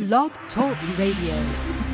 Blog Talk Radio.